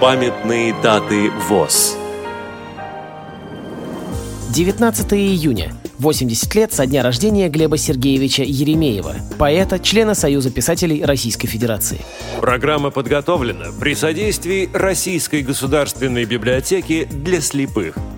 Памятные даты ВОЗ. 19 июня. 80 лет со дня рождения Глеба Сергеевича Еремеева, поэта, члена Союза писателей Российской Федерации. Программа подготовлена при содействии Российской государственной библиотеки для слепых –